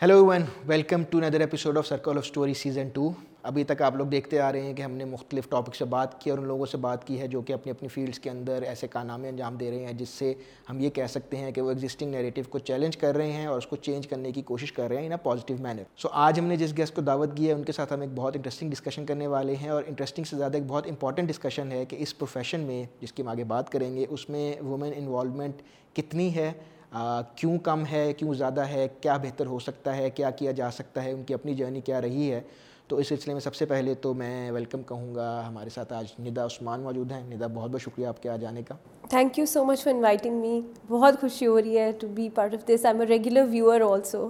Hello one welcome to another episode of circle of story season two ابھی تک آپ لوگ دیکھتے آ رہے ہیں کہ ہم نے مختلف ٹاپک سے بات کی اور ان لوگوں سے بات کی ہے جو کہ اپنی اپنی فیلڈس کے اندر ایسے کارنامے انجام دے رہے ہیں جس سے ہم یہ کہہ سکتے ہیں کہ وہ ایگزسٹنگ نیریٹیو کو چیلنج کر رہے ہیں اور اس کو چینج کرنے کی کوشش کر رہے ہیں ان اے پازیٹیو مینر سو آج ہم نے جس گیسٹ کو دعوت کی ہے ان کے ساتھ ہم ایک بہت انٹرسٹنگ ڈسکشن کرنے والے ہیں اور انٹرسٹنگ سے زیادہ ایک بہت امپورٹنٹ ڈسکشن ہے کہ اس پروفیشن میں جس کی ہم آگے بات کریں گے اس میں وومن انوالومنٹ کتنی ہے کیوں کم ہے کیوں زیادہ ہے کیا بہتر ہو سکتا ہے کیا کیا جا سکتا ہے ان کی اپنی جرنی کیا رہی ہے؟ تو اس سلسلے میں سب سے پہلے تو میں ویلکم کہوں گا ہمارے ساتھ آج ندا عثمان موجود ہیں۔ ندا بہت بہت شکریہ آپ کے آ جانے کا۔ Thank you so much for inviting me بہت خوشی ہو رہی ہے to be part of this I am a regular viewer also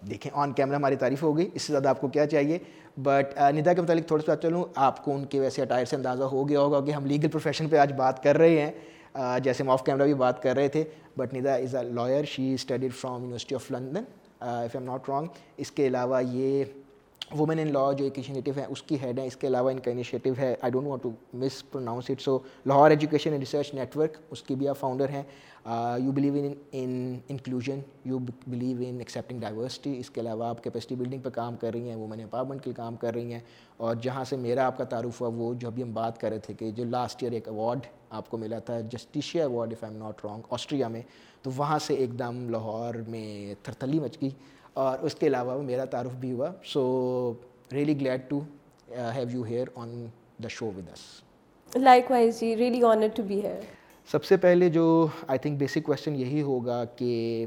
دیکھیں آن کیمرہ ہماری تعریف ہو گئی اس سے زیادہ آپ کو کیا چاہیے؟ بٹ ندا کے متعلق تھوڑا سا چلوں۔ آپ کو ان کے ویسے اٹائر سے اندازہ ہو گیا ہوگا کہ ہم لیگل پروفیشن پہ آج بات کر رہے ہیں۔ جیسے ہم آف کیمرہ بھی بات کر رہے تھے but Nida is a lawyer she studied from University of London if I'm not wrong اس کے علاوہ یہ وومن ان لا جو ایک انیشیٹو ہے اس کی ہیڈ ہے اس کے علاوہ ان کا انیشیٹو ہے I don't want to mispronounce it so Lahore Education and Research Network اس کی بھی آپ فاؤنڈر ہیں you believe in in inclusion you believe in accepting diversity اس کے علاوہ آپ کیپیسٹی بلڈنگ پہ کام کر رہی ہیں وومن امپاورمنٹ کے کام کر رہی ہیں اور جہاں سے میرا آپ کا تعارف ہوا وہ جو ابھی ہم بات کر رہے تھے کہ جو لاسٹ ایئر ایک ایوارڈ آپ کو ملا تھا Justitia award if I'm not wrong Austria میں تو وہاں سے ایک دم لاہور میں تھرتھلی مچ گئی اور اس کے علاوہ میرا تعارف بھی ہوا. So really glad to have you here on the show with us likewise G really honour to be here سب سے پہلے جو آئی تھنک بیسک کویشچن یہی ہوگا کہ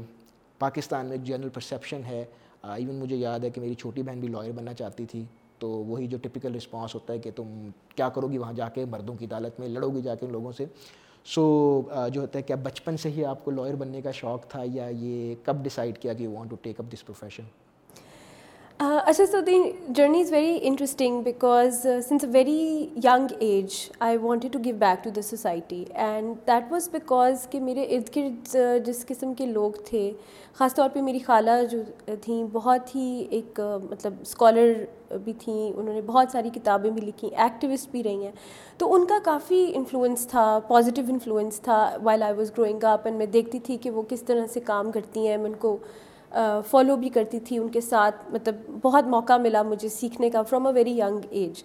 پاکستان میں جنرل پرسیپشن ہے. ایون مجھے یاد ہے کہ میری چھوٹی بہن بھی لائر بننا چاہتی تھی. تو وہی جو ٹپیکل رسپانس ہوتا ہے کہ تم کیا کرو گی وہاں جا کے مردوں کی عدالت میں لڑو گی جا کے ان لوگوں سے. سو جو ہوتا ہے کیا بچپن سے ہی آپ کو لائر بننے کا شوق تھا یا یہ کب ڈیسائڈ کیا کہ you want to take up this profession اچھا so the journey is very interesting because since a very young age I wanted to give back to the society and that was because کہ میرے ارد گرد جس قسم کے لوگ تھے خاص طور پہ میری خالہ جو تھیں بہت ہی ایک مطلب اسکالر بھی تھیں انہوں نے بہت ساری کتابیں بھی لکھیں ایکٹیوسٹ بھی رہی ہیں تو ان کا کافی انفلوئنس تھا پازیٹیو انفلوئنس تھا while I was growing up and میں دیکھتی تھی کہ وہ کس طرح سے کام کرتی ہیں میں ان کو فالو بھی کرتی تھی ان کے ساتھ مطلب بہت موقع ملا مجھے سیکھنے کا from a very young age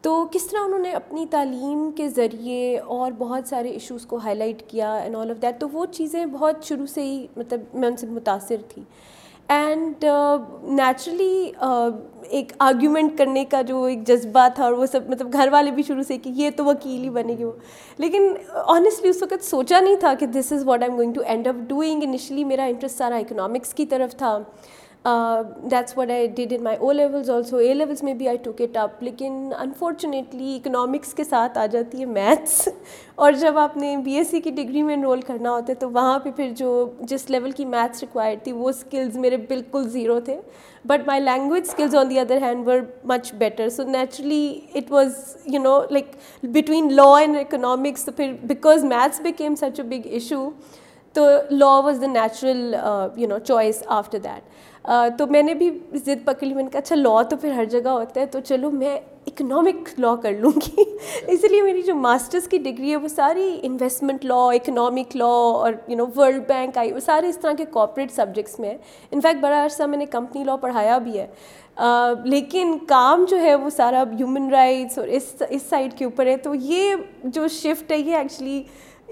تو کس طرح انہوں نے اپنی تعلیم کے ذریعے اور بہت سارے ایشوز کو ہائی لائٹ کیا اینڈ آل آف دیٹ تو وہ چیزیں بہت شروع سے ہی مطلب میں ان سے متاثر تھی۔ اینڈ نیچرلی uh, uh, ایک آرگیومنٹ کرنے کا جو ایک جذبہ تھا اور وہ سب مطلب گھر والے بھی شروع سے کہ یہ تو وکیل ہی بنے گی وہ۔ لیکن آنیسٹلی اس وقت سوچا نہیں تھا کہ this is what I am going to end up doing initially میرا انٹرسٹ سارا اکنامکس کی طرف تھا۔ That's what I did in my O levels also A levels میں بھی آئی ٹوک اٹ اپ لیکن انفارچونیٹلی اکنامکس کے ساتھ آ جاتی ہے میتھس اور جب آپ نے بی ایس سی کی ڈگری میں انرول کرنا ہوتا ہے تو وہاں پہ پھر جو جس لیول کی میتھس ریکوائرڈ تھی وہ اسکلز میرے بالکل زیرو تھے but my language skills on the other hand were much better so naturally it was you know like between law and economics پھر because maths became such a big issue تو law was the natural you know choice after that تو میں نے بھی ضد پکڑ لی. میں نے کہا اچھا لا تو پھر ہر جگہ ہوتا ہے، تو چلو میں اکنامک لا کر لوں گی. اسی لیے میری جو ماسٹرس کی ڈگری ہے، وہ ساری انویسٹمنٹ لا اکنامک لا اور you know World Bank I وہ سارے اس طرح کے کارپوریٹ سبجیکٹس میں انفیکٹ بڑا عرصہ میں نے کمپنی لا پڑھایا بھی ہے. Uh, لیکن کام جو ہے، وہ سارا ہیومن رائٹس اور اس اس سائڈ کے اوپر ہے. تو یہ جو شفٹ ہے، یہ ایکچولی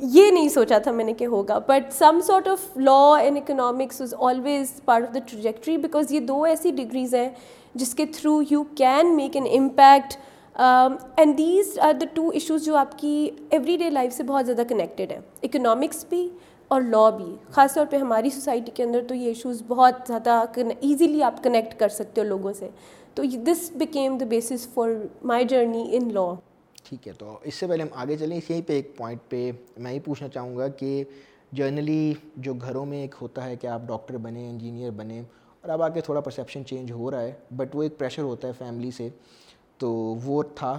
یہ نہیں سوچا تھا میں نے کہ ہوگا but some sort of law and economics is always part of the trajectory because یہ دو ایسی ڈگریز ہیں جس کے through you can make an impact and these are the two issues جو آپ کی ایوری ڈے لائف سے بہت زیادہ کنیکٹیڈ ہیں اکنامکس بھی اور لا بھی۔ خاص طور پہ ہماری سوسائٹی کے اندر تو یہ ایشوز بہت زیادہ ایزیلی آپ کنیکٹ کر سکتے ہو لوگوں سے۔ تو this became the basis for my journey in law ٹھیک ہے تو اس سے پہلے ہم آگے چلیں۔ یہیں پہ ایک پوائنٹ پہ میں یہ پوچھنا چاہوں گا کہ جرنلی جو گھروں میں ایک ہوتا ہے کہ آپ ڈاکٹر بنیں انجینئر بنیں اور اب آگے تھوڑا پرسیپشن چینج ہو رہا ہے بٹ وہ ایک پریشر ہوتا ہے فیملی سے۔ تو وہ تھا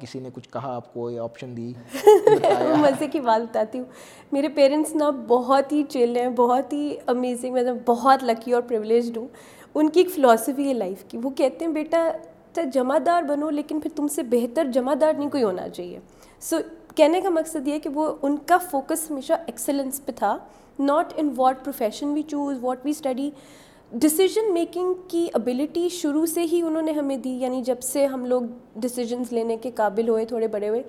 کسی نے کچھ کہا آپ کو یہ آپشن دی؟ مزے کی بات بتاتی ہوں۔ میرے پیرنٹس نا بہت ہی چل ہیں بہت ہی امیزنگ مطلب بہت لکی اور پریولیجڈ ہوں۔ ان کی ایک فلاسفی ہے لائف کی۔ وہ کہتے ہیں بیٹا جمع دار بنو، لیکن پھر تم سے بہتر جمع دار نہیں، کوئی ہونا چاہیے۔ سو کہنے کا مقصد یہ کہ وہ ان کا فوکس ہمیشہ ایکسلنس پہ تھا۔ Not in what profession we choose what we study decision making کی ابیلٹی شروع سے ہی انہوں نے ہمیں دی یعنی جب سے ہم لوگ ڈسیزنس لینے کے قابل ہوئے، تھوڑے بڑے ہوئے۔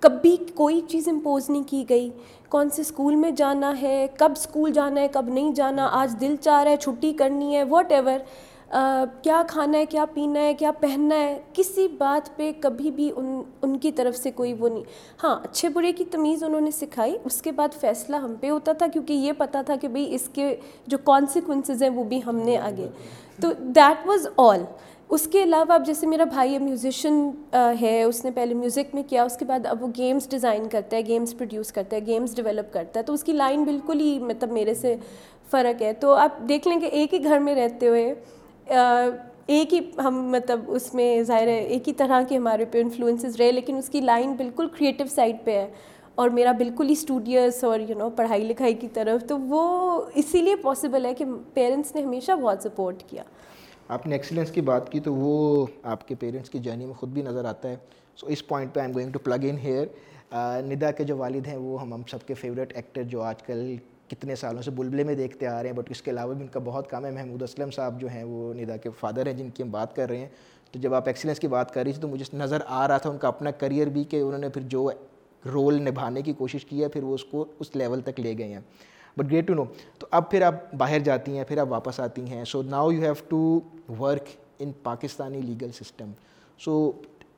کبھی کوئی چیز امپوز نہیں کی گئی۔ کون سے اسکول میں جانا ہے، کب اسکول جانا ہے، کب نہیں جانا۔ آج دل چاہ رہا ہے، چھٹی کرنی ہے واٹ ایور کیا کھانا ہے، کیا پینا ہے، کیا پہننا ہے، کسی بات پہ کبھی بھی ان ان کی طرف سے کوئی وہ نہیں۔ ہاں اچھے برے کی تمیز انہوں نے سکھائی۔ اس کے بعد فیصلہ ہم پہ ہوتا تھا کیونکہ یہ پتہ تھا کہ بھئی اس کے جو کانسیکوینسز ہیں وہ بھی ہم نے آگے۔ تو دیٹ واز آل اس کے علاوہ اب جیسے میرا بھائی میوزیشین ہے، اس نے پہلے میوزک میں کیا، اس کے بعد اب وہ گیمس ڈیزائن کرتا ہے گیمس پروڈیوس کرتا ہے گیمس ڈیولپ کرتا ہے۔ تو اس کی لائن بالکل ہی مطلب میرے سے فرق ہے۔ تو آپ دیکھ لیں کہ ایک ہی گھر میں رہتے ہوئے ایک ہی ہم مطلب اس میں ظاہر ہے، ایک ہی طرح کے ہمارے پہ انفلوئنسز رہے، لیکن اس کی لائن بالکل کریٹو سائڈ پہ ہے۔ اور میرا بالکل ہی اسٹوڈیوس اور یو نو پڑھائی لکھائی کی طرف، تو وہ اسی لیے پاسبل ہے کہ پیرنٹس نے ہمیشہ بہت سپورٹ کیا۔ آپ نے ایکسیلنس کی بات کی تو وہ آپ کے پیرنٹس کی جرنی میں خود بھی نظر آتا ہے۔ سو اس پوائنٹ پہ I am going to plug in here Nida کے جو والد ہیں وہ ہم ہم سب کے فیوریٹ ایکٹر جو آج کل کتنے سالوں سے بلبلے میں دیکھتے آ رہے ہیں بٹ اس کے علاوہ بھی ان کا بہت کام ہے۔ محمود اسلم صاحب جو ہیں، وہ ندا کے فادر ہیں، جن کی ہم بات کر رہے ہیں۔ تو جب آپ ایکسیلنس کی بات کر رہی تھی تو مجھے نظر آ رہا تھا ان کا اپنا کریئر بھی کہ انہوں نے پھر جو رول نبھانے کی کوشش کی ہے، پھر وہ اس کو اس لیول تک لے گئے ہیں۔ بٹ گریٹ ٹو نو تو اب پھر آپ باہر جاتی ہیں، پھر آپ واپس آتی ہیں۔ So now you have to work in Pakistani legal system so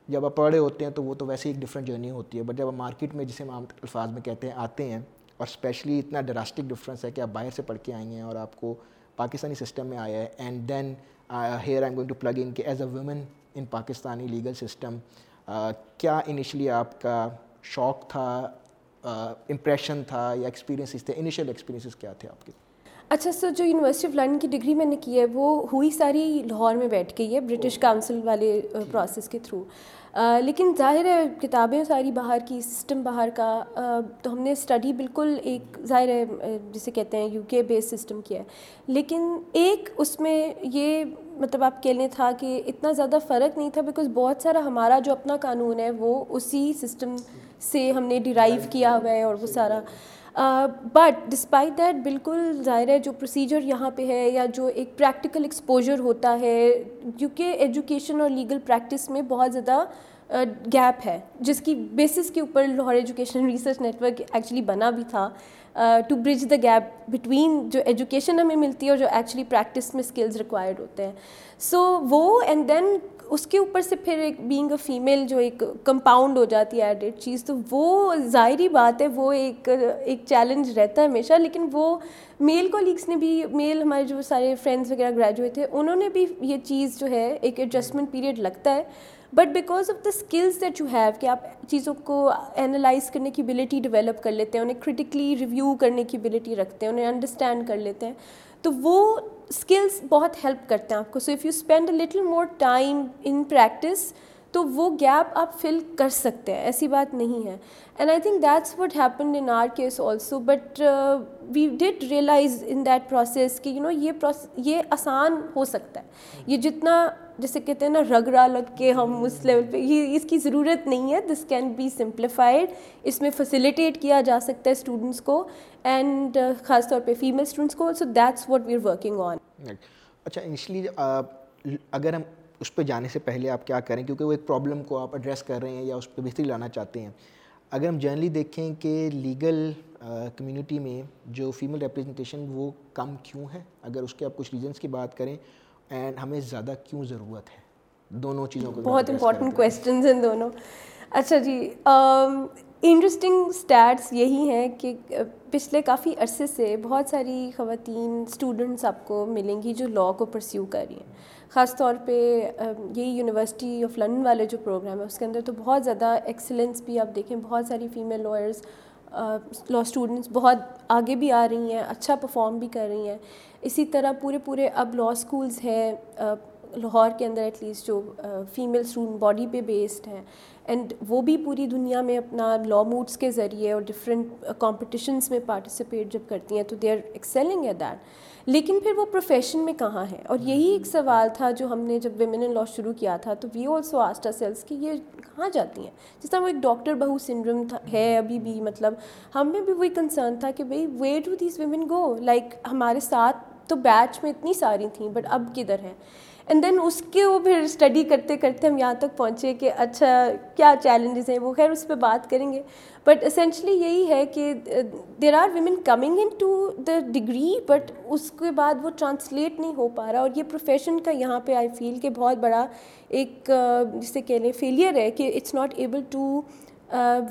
جب آپ پڑھے ہوتے ہیں تو وہ تو ویسے ایک ڈفرینٹ جرنی ہوتی ہے۔ بٹ جب آپ مارکیٹ میں، جسے ہم عام الفاظ میں کہتے ہیں، آتے ہیں اور اسپیشلی اتنا ڈراسٹک ڈفرینس ہے کہ آپ باہر سے پڑھ کے آئی ہیں اور آپ کو پاکستانی سسٹم میں آیا ہے. And then here I going to plug in کہ as a woman in Pakistani legal system کیا انیشلی آپ کا شوق تھا امپریشن تھا یا ایکسپیرینسز تھے؟ انیشیل ایکسپیرینسز کیا تھے آپ کے؟ اچھا سر جو یونیورسٹی آف لنڈن کی ڈگری میں نے کی ہے وہ ہوئی ساری لاہور میں بیٹھ گئی ہے برٹش کاؤنسل والے پروسیس کے تھرو لیکن ظاہر ہے کتابیں ساری باہر کی سسٹم باہر کا تو ہم نے اسٹڈی بالکل ایک ظاہر ہے جسے کہتے ہیں یو کے بیس سسٹم کیا ہے۔ لیکن ایک اس میں یہ مطلب آپ کہہ لیں تھا کہ اتنا زیادہ فرق نہیں تھا بیکاز بہت سارا ہمارا جو اپنا قانون ہے وہ اسی سسٹم سے ہم نے ڈیرائیو کیا ہوا ہے اور وہ سارا۔ بٹ ڈسپائٹ دیٹ بالکل ظاہر ہے جو پروسیجر یہاں پہ ہے یا جو ایک پریکٹیکل ایکسپوجر ہوتا ہے، کیونکہ ایجوکیشن اور لیگل پریکٹس میں بہت زیادہ گیپ ہے۔ جس کی بیسس کے اوپر Lahore Education Research Network actually بنا بھی تھا۔ To bridge the gap between جو ایجوکیشن ہمیں ملتی ہے اور جو ایکچولی پریکٹس میں اسکلز ریکوائرڈ ہوتے ہیں۔ سو وہ اینڈ دین اس کے اوپر سے پھر ایک بینگ اے فیمیل جو ایک کمپاؤنڈ ہو جاتی ہے ایڈیڈ چیز، تو وہ ظاہری بات ہے، وہ ایک ایک چیلنج رہتا ہے ہمیشہ، لیکن وہ میل کولیگس نے بھی میل ہمارے جو سارے فرینڈس وغیرہ گریجویٹ تھے انہوں نے بھی یہ چیز جو ہے ایک ایڈجسٹمنٹ پیریڈ لگتا ہے۔ But because of the skills that you have کہ آپ چیزوں کو انالائز کرنے کی ابلیٹی ڈیولپ کر لیتے ہیں، انہیں کریٹیکلی ریویو کرنے کی ابلیٹی رکھتے ہیں، انہیں انڈرسٹینڈ کر لیتے ہیں، تو وہ اسکلس بہت ہیلپ کرتے ہیں آپ کو. So if you spend little more time in practice تو وہ گیپ آپ فل کر سکتے ہیں. ایسی بات نہیں ہے. And I think that's what happen in our case also but we did realise in that process کہ یو نو یہ یہ آسان ہو سکتا ہے. یہ جتنا جیسے کہتے ہیں نا رگڑا لگ کے ہم اس لیول پہ، یہ اس کی ضرورت نہیں ہے۔ دس کین بی سمپلیفائڈ اس میں فیسیلیٹیٹ کیا جا سکتا ہے اسٹوڈنٹس کو اینڈ خاص طور پہ فیمیل اسٹوڈنٹس کو۔ So that's what we are working on اچھا انیشلی اگر ہم اس پہ جانے سے پہلے آپ کیا کریں، کیونکہ وہ ایک پرابلم کو آپ ایڈریس کر رہے ہیں یا اس پہ بہتری لانا چاہتے ہیں۔ اگر ہم جنرلی دیکھیں کہ لیگل کمیونٹی میں جو فیمیل ریپرزنٹیشن وہ کم کیوں ہے؟ اگر اس کے آپ کچھ ریزنس کی بات کریں اینڈ ہمیں زیادہ کیوں ضرورت ہے؟ دونوں چیزوں کو بہت امپورٹنٹ کویشچنز ہیں دونوں۔ اچھا جی انٹرسٹنگ اسٹیٹس یہی ہیں کہ پچھلے کافی عرصے سے بہت ساری خواتین اسٹوڈنٹس آپ کو ملیں گی جو لاء کو پرسیو کر رہی ہیں۔ خاص طور پہ یہی یونیورسٹی آف لنڈن والے جو پروگرام ہے اس کے اندر تو بہت زیادہ ایکسلنس بھی آپ دیکھیں بہت ساری فیمیل لائرس لا اسٹوڈنٹس بہت آگے بھی آ رہی ہیں اچھا پرفارم بھی کر رہی ہیں۔ اسی طرح پورے پورے اب لا اسکولز ہیں لاہور کے اندر ایٹ لیسٹ جو فیمیل اسٹوڈنٹ باڈی پہ بیسڈ ہیں۔ اینڈ وہ بھی پوری دنیا میں اپنا لا موڈس کے ذریعے اور ڈفرینٹ کمپٹیشنس میں پارٹیسپیٹ جب کرتی ہیں تو they are excelling at that لیکن پھر وہ پروفیشن میں کہاں ہے؟ اور یہی ایک سوال تھا جو ہم نے جب ویمن ان لا شروع کیا تھا، تو وی آلسو آسٹا سیلس کہ یہ کہاں جاتی ہیں؟ جس طرح وہ ایک ڈاکٹر بہو سنڈروم ہے ابھی بھی مطلب ہم میں بھی وہی کنسرن تھا کہ بھائی where to these women go like ہمارے ساتھ تو بیچ میں اتنی ساری تھیں بٹ اب کدھر ہیں؟ اینڈ دین اس کے وہ پھر اسٹڈی کرتے کرتے ہم یہاں تک پہنچے کہ اچھا کیا چیلنجز ہیں وہ خیر اس پہ بات کریں گے بٹ اسینشلی یہی ہے کہ there are women coming into the degree but اس کے بعد وہ ٹرانسلیٹ نہیں ہو پا رہا اور یہ پروفیشن کا یہاں پہ آئی فیل کہ بہت بڑا ایک جسے کہہ لیں فیلئر ہے کہ it's not able to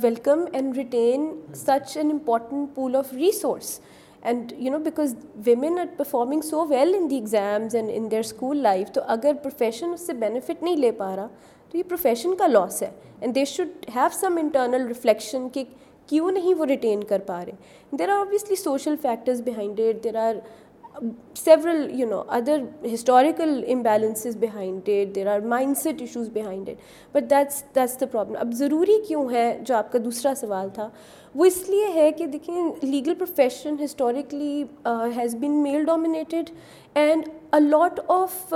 welcome and retain such an important pool of resource and you know because women are performing so well in the exams and in their school life تو اگر profession اس سے benefit نہیں لے پا رہا، تو یہ profession کا لاس ہے. And they should have some internal reflection کہ کیوں نہیں وہ ریٹین کر پا رہے. There are obviously social factors behind it there are several you know other historical imbalances behind it there are mindset issues behind it but that's that's the problem اب ضروری کیوں ہے جو آپ کا دوسرا سوال تھا؟ وہ اس لیے ہے کہ دیکھیں legal profession historically has been male dominated and a lot of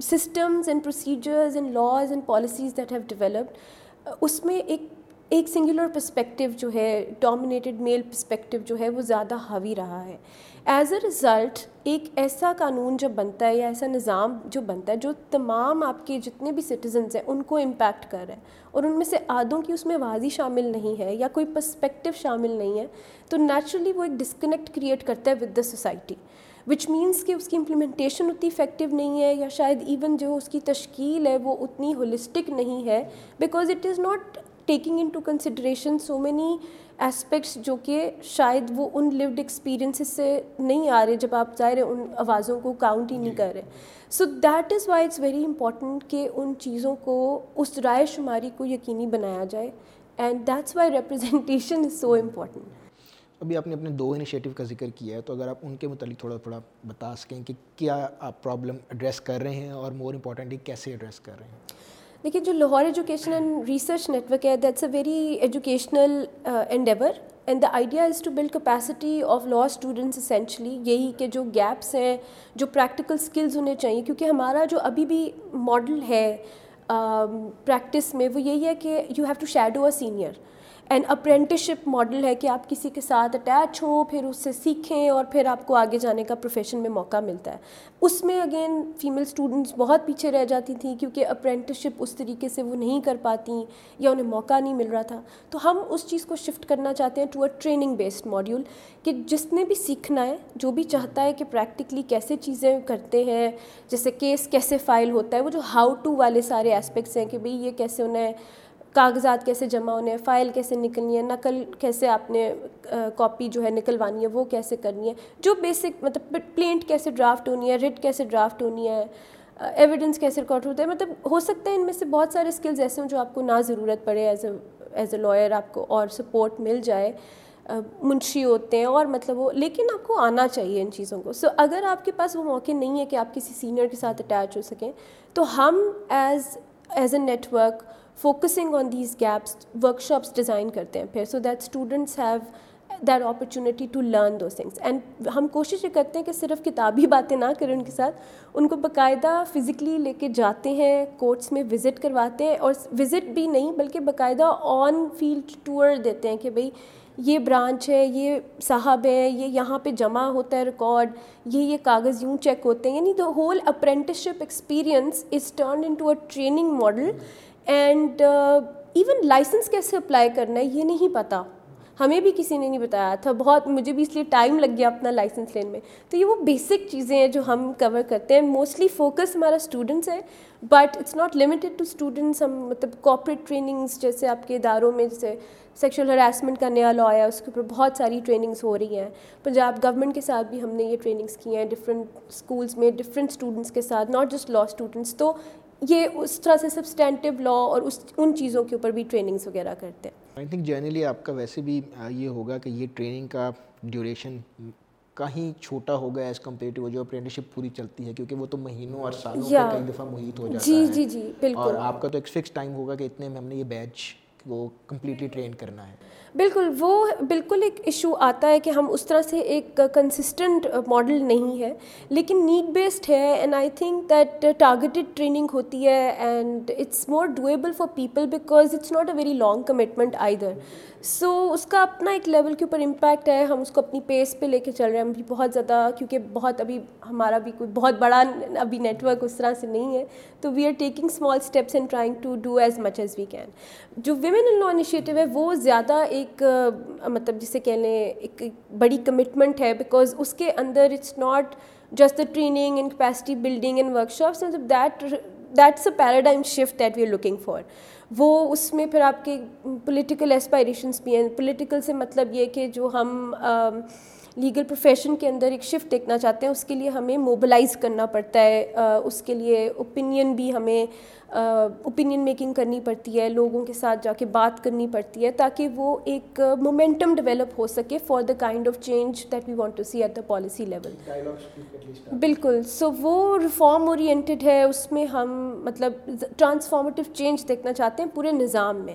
systems and procedures and laws and policies that have developed اس میں ایک ایک سنگولر پرسپیکٹیو جو ہے ڈومینیٹڈ میل پرسپیکٹیو جو ہے، وہ زیادہ حاوی رہا ہے۔ ایز اے رزلٹ ایک ایسا قانون جب بنتا ہے یا ایسا نظام جو بنتا ہے، جو تمام آپ کے جتنے بھی سٹیزنز ہیں، ان کو امپیکٹ کر رہا ہے۔ اور ان میں سے آدھوں کی اس میں واضح شامل نہیں ہے یا کوئی پرسپیکٹیو شامل نہیں ہے۔ تو نیچرلی وہ ایک ڈسکنیکٹ کریٹ کرتا ہے with the society which means کہ اس کی امپلیمنٹیشن اتنی افیکٹو نہیں ہے یا شاید ایون جو اس کی تشکیل ہے، وہ اتنی ہولسٹک نہیں ہے۔ Because it is not taking into consideration so many aspects جو کہ شاید وہ ان لیوڈ ایکسپیرئنسز سے نہیں آ رہے جب آپ ظاہر ان آوازوں کو کاؤنٹ ہی نہیں کر رہے۔ So that is why it's very important کہ ان چیزوں کو اس رائے شماری کو یقینی بنایا جائے۔ And that's why representation is so important ابھی آپ نے اپنے دو انیشیٹو کا ذکر کیا ہے تو اگر آپ ان کے متعلق تھوڑا تھوڑا بتا سکیں کہ کیا آپ پرابلم ایڈریس کر رہے ہیں اور مور امپورٹنٹلی کیسے ایڈریس کر رہے ہیں؟ دیکھیے جو Lahore Education and Research Network ہے that's a very educational endeavour and the idea is to build capacity of law students essentially یہی کہ جو گیپس ہیں، جو پریکٹیکل اسکلز ہونے چاہیے، کیونکہ ہمارا جو ابھی بھی ماڈل ہے um, پریکٹس میں وہ یہی ہے کہ you have to shadow a senior and apprenticeship model ہے کہ آپ کسی کے ساتھ اٹیچ ہوں، پھر اس سے سیکھیں اور پھر آپ کو آگے جانے کا پروفیشن میں موقع ملتا ہے۔ اس میں اگین فیمیل اسٹوڈنٹس بہت پیچھے رہ جاتی تھیں کیونکہ اپرینٹسشپ اس طریقے سے وہ نہیں کر پاتی یا انہیں موقع نہیں مل رہا تھا۔ تو ہم اس چیز کو شفٹ کرنا چاہتے ہیں to a training based module کہ جس نے بھی سیکھنا ہے، جو بھی چاہتا ہے کہ پریکٹیکلی کیسے چیزیں کرتے ہیں، جیسے کیس کیسے فائل ہوتا ہے، وہ جو ہاؤ ٹو والے سارے اسپیکٹس ہیں کہ بھئی یہ کیسے انہیں کاغذات کیسے جمع ہونے ہیں، فائل کیسے نکلنی ہے، نقل کیسے آپ نے کاپی جو ہے نکلوانی ہے، وہ کیسے کرنی ہے، جو بیسک مطلب پلینٹ کیسے ڈرافٹ ہونی ہے ریٹ کیسے ڈرافٹ ہونی ہے ایویڈنس کیسے ریکارڈ ہوتا ہے مطلب ہو سکتا ہے ان میں سے بہت سارے اسکلز ایسے ہوں جو آپ کو نہ ضرورت پڑے as a as a lawyer آپ کو اور سپورٹ مل جائے منشی ہوتے ہیں اور مطلب وہ، لیکن آپ کو آنا چاہیے ان چیزوں کو۔ سو اگر آپ کے پاس وہ موقع نہیں ہے کہ آپ کسی سینئر کے ساتھ اٹیچ ہو سکیں، تو ہم as as a network focusing on these gaps workshops design کرتے ہیں پھر so that students have that opportunity to learn those things and ہم کوشش یہ کرتے ہیں کہ صرف کتابی باتیں نہ کریں ان کے ساتھ ان کو باقاعدہ فزیکلی لے کے جاتے ہیں کورٹس میں وزٹ کرواتے ہیں اور وزٹ بھی نہیں بلکہ باقاعدہ آن فیلڈ ٹور دیتے ہیں کہ بھائی یہ برانچ ہے یہ صاحب ہے یہ یہاں پہ جمع ہوتا ہے ریکارڈ یہ یہ کاغذ یوں چیک ہوتے ہیں یعنی the whole apprenticeship experience is turn into a training model and even license کیسے اپلائی کرنا ہے یہ نہیں پتہ ہمیں بھی کسی نے نہیں بتایا تھا۔ بہت مجھے بھی اس لیے ٹائم لگ گیا اپنا لائسنس لینے میں۔ تو یہ وہ بیسک چیزیں ہیں جو ہم کور کرتے ہیں۔ موسٹلی فوکس ہمارا اسٹوڈنٹس ہے۔ But it's not limited to students ہم مطلب کوپریٹ ٹریننگس جیسے آپ کے اداروں میں جیسے سیکشل ہراسمنٹ کا نیا لا ہے، اس کے اوپر بہت ساری ٹریننگس ہو رہی ہیں۔ پنجاب گورنمنٹ کے ساتھ بھی ہم نے یہ ٹریننگس کی ہیں۔ ڈفرینٹ اسکولس میں ڈفرینٹ اسٹوڈنٹس کے ساتھ ناٹ جسٹ لا اسٹوڈنٹس تو یہ اس طرح سے سبسٹینٹیو لا اور اس ان چیزوں کے اوپر بھی ٹریننگس وغیرہ کرتے ہیں۔ آئی تھنک جنرلی آپ کا ویسے بھی یہ ہوگا کہ یہ ٹریننگ کا ڈیوریشن کہیں چھوٹا ہوگا ایز کمپیئر ٹو جو اپرینٹسشپ پوری چلتی ہے کیونکہ وہ تو مہینوں اور سالوں کا کئی دفعہ محیط ہو جاتا جی جی جی بالکل۔ اور آپ کا تو ایک فکس ٹائم ہوگا کہ اتنے میں ہم نے یہ بیچ کو کمپلیٹلی ٹرین کرنا ہے۔ بالکل، وہ بالکل ایک ایشو آتا ہے کہ ہم اس طرح سے ایک کنسسٹنٹ ماڈل نہیں ہے، لیکن نیڈ بیسڈ ہے and I think that targeted training ہوتی ہے and it's more doable for people because it's not a very long commitment either so اس کا اپنا ایک لیول کے اوپر امپیکٹ ہے ہم اس کو اپنی پیس پہ لے کے چل رہے ہیں ابھی بہت زیادہ کیونکہ بہت ابھی ہمارا بھی کوئی بہت بڑا ابھی نیٹ ورک اس طرح سے نہیں ہے تو we are taking small steps and trying to do as much as we can جو ویمن ان لا انیشیٹو ہے وہ زیادہ ایک مطلب جسے کہہ لیں ایک بڑی کمٹمنٹ ہے بیکاز اس کے اندر it's not just the training and capacity building and workshops that that's a paradigm shift that we are looking for وہ اس میں پھر آپ کے پولیٹیکل اسپائریشنس بھی ہیں۔ پولیٹیکل سے مطلب یہ کہ جو ہم لیگل پروفیشن کے اندر ایک شفٹ دیکھنا چاہتے ہیں اس کے لیے ہمیں موبلائز کرنا پڑتا ہے اس کے لیے اوپینین بھی ہمیں اوپینین میکنگ کرنی پڑتی ہے لوگوں کے ساتھ جا کے بات کرنی پڑتی ہے تاکہ وہ ایک مومنٹم ڈیولپ ہو سکے for the kind of change that we want to see at the policy level بالکل سو وہ ریفارم اورینٹیڈ ہے اس میں ہم مطلب ٹرانسفارمیٹیو چینج دیکھنا چاہتے ہیں پورے نظام میں۔